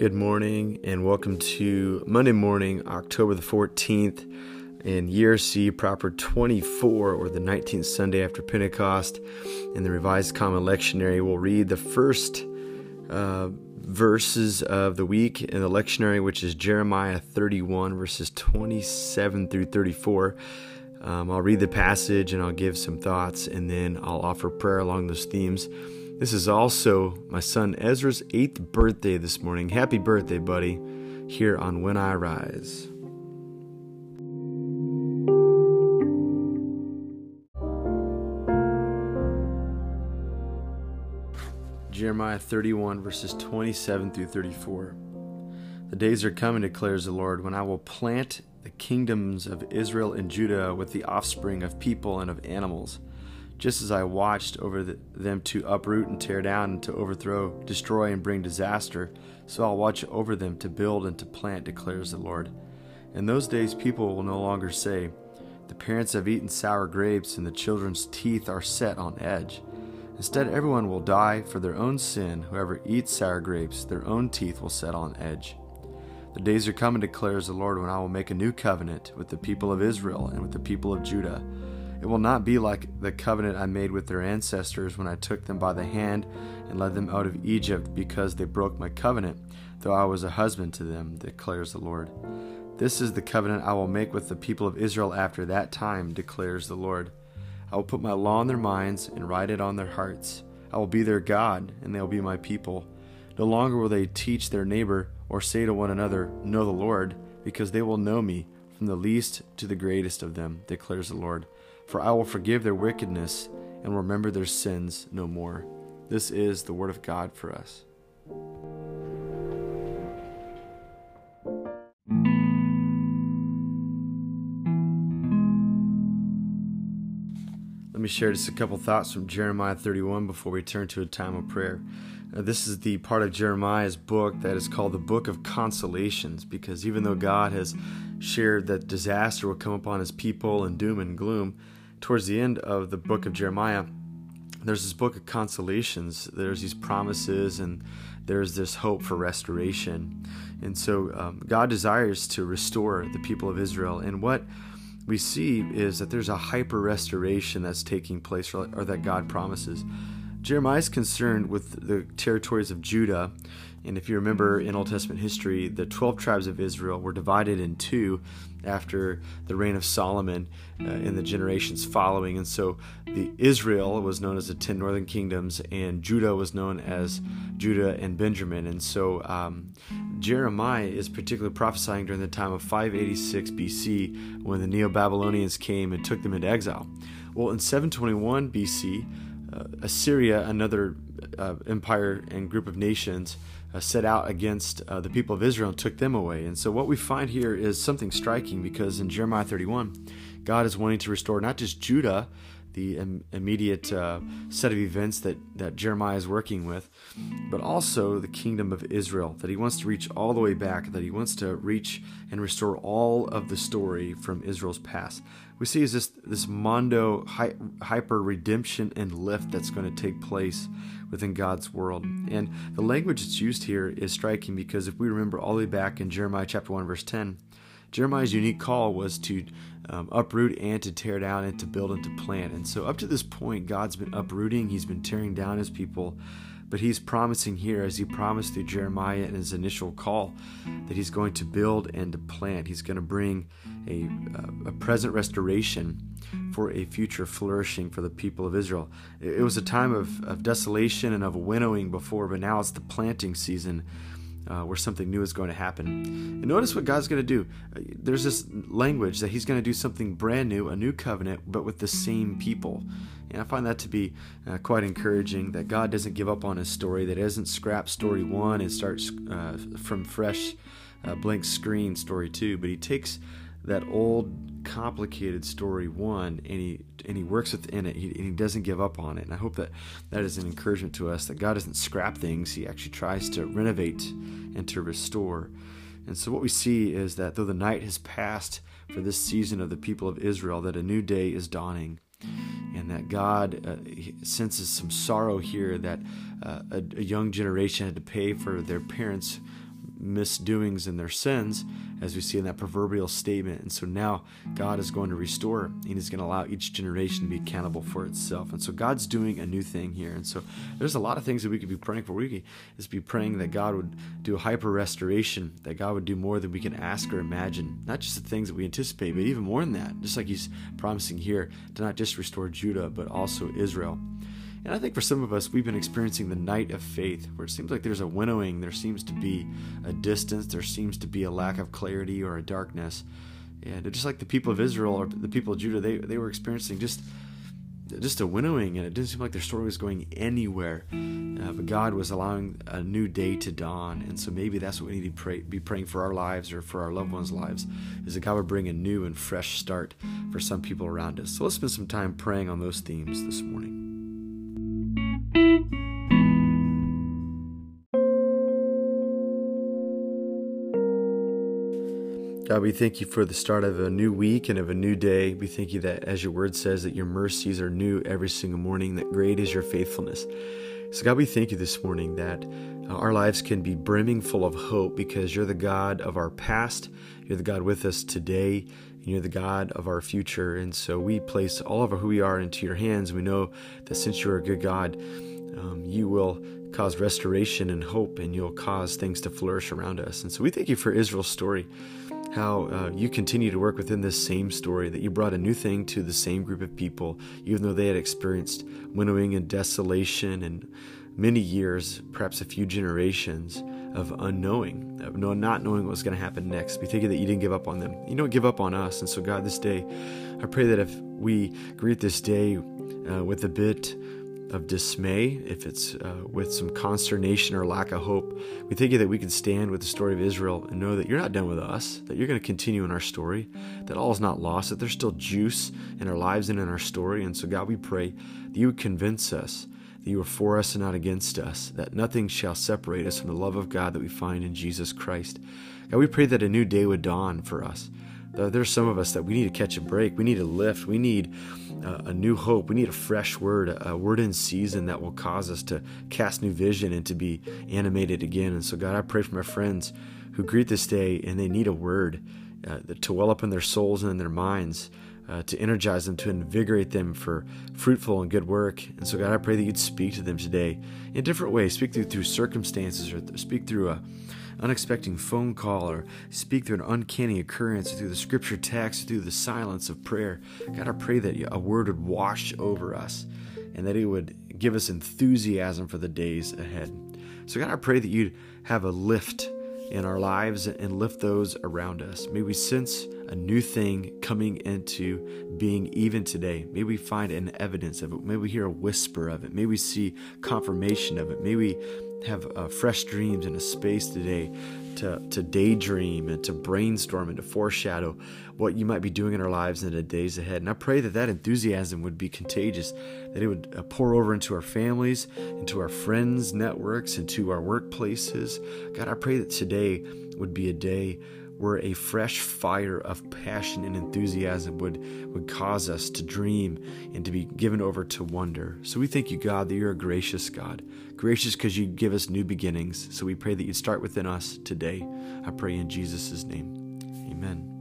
Good morning and welcome to Monday morning, October the 14th, in year C, proper 24, or the 19th Sunday after Pentecost. In the Revised Common Lectionary, we'll read the first uh, verses of the week in the lectionary, which is Jeremiah 31, verses 27 through 34. Um, I'll read the passage and I'll give some thoughts, and then I'll offer prayer along those themes. This is also my son Ezra's eighth birthday this morning. Happy birthday, buddy, here on When I Rise. Jeremiah 31, verses 27 through 34. The days are coming, declares the Lord, when I will plant the kingdoms of Israel and Judah with the offspring of people and of animals just as I watched over the, them to uproot and tear down and to overthrow, destroy and bring disaster, so I'll watch over them to build and to plant, declares the Lord. In those days, people will no longer say, The parents have eaten sour grapes, and the children's teeth are set on edge. Instead, everyone will die for their own sin. Whoever eats sour grapes, their own teeth will set on edge. The days are coming, declares the Lord, when I will make a new covenant with the people of Israel and with the people of Judah it will not be like the covenant I made with their ancestors when I took them by the hand and led them out of Egypt because they broke my covenant, though I was a husband to them, declares the Lord. This is the covenant I will make with the people of Israel after that time, declares the Lord. I will put my law in their minds and write it on their hearts. I will be their God, and they will be my people. No longer will they teach their neighbor or say to one another, Know the Lord, because they will know me, from the least to the greatest of them, declares the Lord for I will forgive their wickedness and remember their sins no more. This is the word of God for us. Let me share just a couple thoughts from Jeremiah 31 before we turn to a time of prayer. Uh, this is the part of Jeremiah's book that is called the Book of Consolations because even though God has shared that disaster will come upon his people and doom and gloom, towards the end of the book of Jeremiah, there's this book of consolations. There's these promises, and there's this hope for restoration. And so um, God desires to restore the people of Israel. And what we see is that there's a hyper restoration that's taking place, or, or that God promises. Jeremiah is concerned with the territories of Judah. And if you remember in Old Testament history, the 12 tribes of Israel were divided in two after the reign of Solomon uh, in the generations following. And so the Israel was known as the 10 northern kingdoms, and Judah was known as Judah and Benjamin. And so um, Jeremiah is particularly prophesying during the time of 586 BC when the Neo Babylonians came and took them into exile. Well, in 721 BC, uh, Assyria, another uh, empire and group of nations, uh, set out against uh, the people of Israel and took them away. And so, what we find here is something striking because in Jeremiah 31, God is wanting to restore not just Judah, the Im- immediate uh, set of events that, that Jeremiah is working with, but also the kingdom of Israel, that he wants to reach all the way back, that he wants to reach and restore all of the story from Israel's past we see is this this mondo hy- hyper redemption and lift that's going to take place within God's world. And the language that's used here is striking because if we remember all the way back in Jeremiah chapter 1 verse 10, Jeremiah's unique call was to um, uproot and to tear down and to build and to plant. And so up to this point God's been uprooting, he's been tearing down his people but he's promising here, as he promised through Jeremiah in his initial call, that he's going to build and to plant. He's going to bring a, a present restoration for a future flourishing for the people of Israel. It was a time of, of desolation and of winnowing before, but now it's the planting season uh, where something new is going to happen. And notice what God's going to do. There's this language that He's going to do something brand new, a new covenant, but with the same people. And I find that to be uh, quite encouraging that God doesn't give up on His story, that doesn't scrap story one and starts uh, from fresh, uh, blank screen story two, but He takes that old complicated story one and he and he works within it he, and he doesn't give up on it. And i hope that that is an encouragement to us that god doesn't scrap things. He actually tries to renovate and to restore. And so what we see is that though the night has passed for this season of the people of israel that a new day is dawning. And that god uh, senses some sorrow here that uh, a, a young generation had to pay for their parents misdoings and their sins, as we see in that proverbial statement. And so now God is going to restore and He's going to allow each generation to be accountable for itself. And so God's doing a new thing here. And so there's a lot of things that we could be praying for. We could just be praying that God would do hyper restoration, that God would do more than we can ask or imagine. Not just the things that we anticipate, but even more than that. Just like He's promising here to not just restore Judah, but also Israel. And I think for some of us, we've been experiencing the night of faith, where it seems like there's a winnowing, there seems to be a distance, there seems to be a lack of clarity or a darkness. And just like the people of Israel or the people of Judah, they, they were experiencing just just a winnowing, and it didn't seem like their story was going anywhere. Uh, but God was allowing a new day to dawn, and so maybe that's what we need to pray, be praying for our lives or for our loved ones' lives, is that God would bring a new and fresh start for some people around us. So let's spend some time praying on those themes this morning. God, we thank you for the start of a new week and of a new day. We thank you that, as your word says, that your mercies are new every single morning, that great is your faithfulness. So, God, we thank you this morning that uh, our lives can be brimming full of hope because you're the God of our past, you're the God with us today, and you're the God of our future. And so we place all of who we are into your hands. We know that since you're a good God, um, you will cause restoration and hope, and you'll cause things to flourish around us. And so we thank you for Israel's story how uh, you continue to work within this same story, that you brought a new thing to the same group of people, even though they had experienced winnowing and desolation and many years, perhaps a few generations of unknowing, of not knowing what was going to happen next. We thank you that you didn't give up on them. You don't give up on us. And so, God, this day, I pray that if we greet this day uh, with a bit of dismay, if it's uh, with some consternation or lack of hope, we thank you that we can stand with the story of Israel and know that you're not done with us, that you're going to continue in our story, that all is not lost, that there's still juice in our lives and in our story. And so, God, we pray that you would convince us that you are for us and not against us, that nothing shall separate us from the love of God that we find in Jesus Christ. God, we pray that a new day would dawn for us. There's some of us that we need to catch a break. We need a lift. We need uh, a new hope. We need a fresh word, a word in season that will cause us to cast new vision and to be animated again. And so, God, I pray for my friends who greet this day and they need a word uh, to well up in their souls and in their minds. Uh, to energize them, to invigorate them for fruitful and good work. And so, God, I pray that you'd speak to them today in different ways. Speak through, through circumstances or speak through a, unexpected phone call or speak through an uncanny occurrence through the scripture text, through the silence of prayer. God, I pray that a word would wash over us and that it would give us enthusiasm for the days ahead. So, God, I pray that you'd have a lift in our lives and lift those around us. May we sense a new thing coming into being even today. May we find an evidence of it. May we hear a whisper of it. May we see confirmation of it. May we have uh, fresh dreams and a space today to, to daydream and to brainstorm and to foreshadow what you might be doing in our lives in the days ahead. And I pray that that enthusiasm would be contagious, that it would uh, pour over into our families, into our friends' networks, into our workplaces. God, I pray that today would be a day where a fresh fire of passion and enthusiasm would, would cause us to dream and to be given over to wonder. So we thank you, God, that you're a gracious God. Gracious because you give us new beginnings. So we pray that you'd start within us today. I pray in Jesus' name. Amen.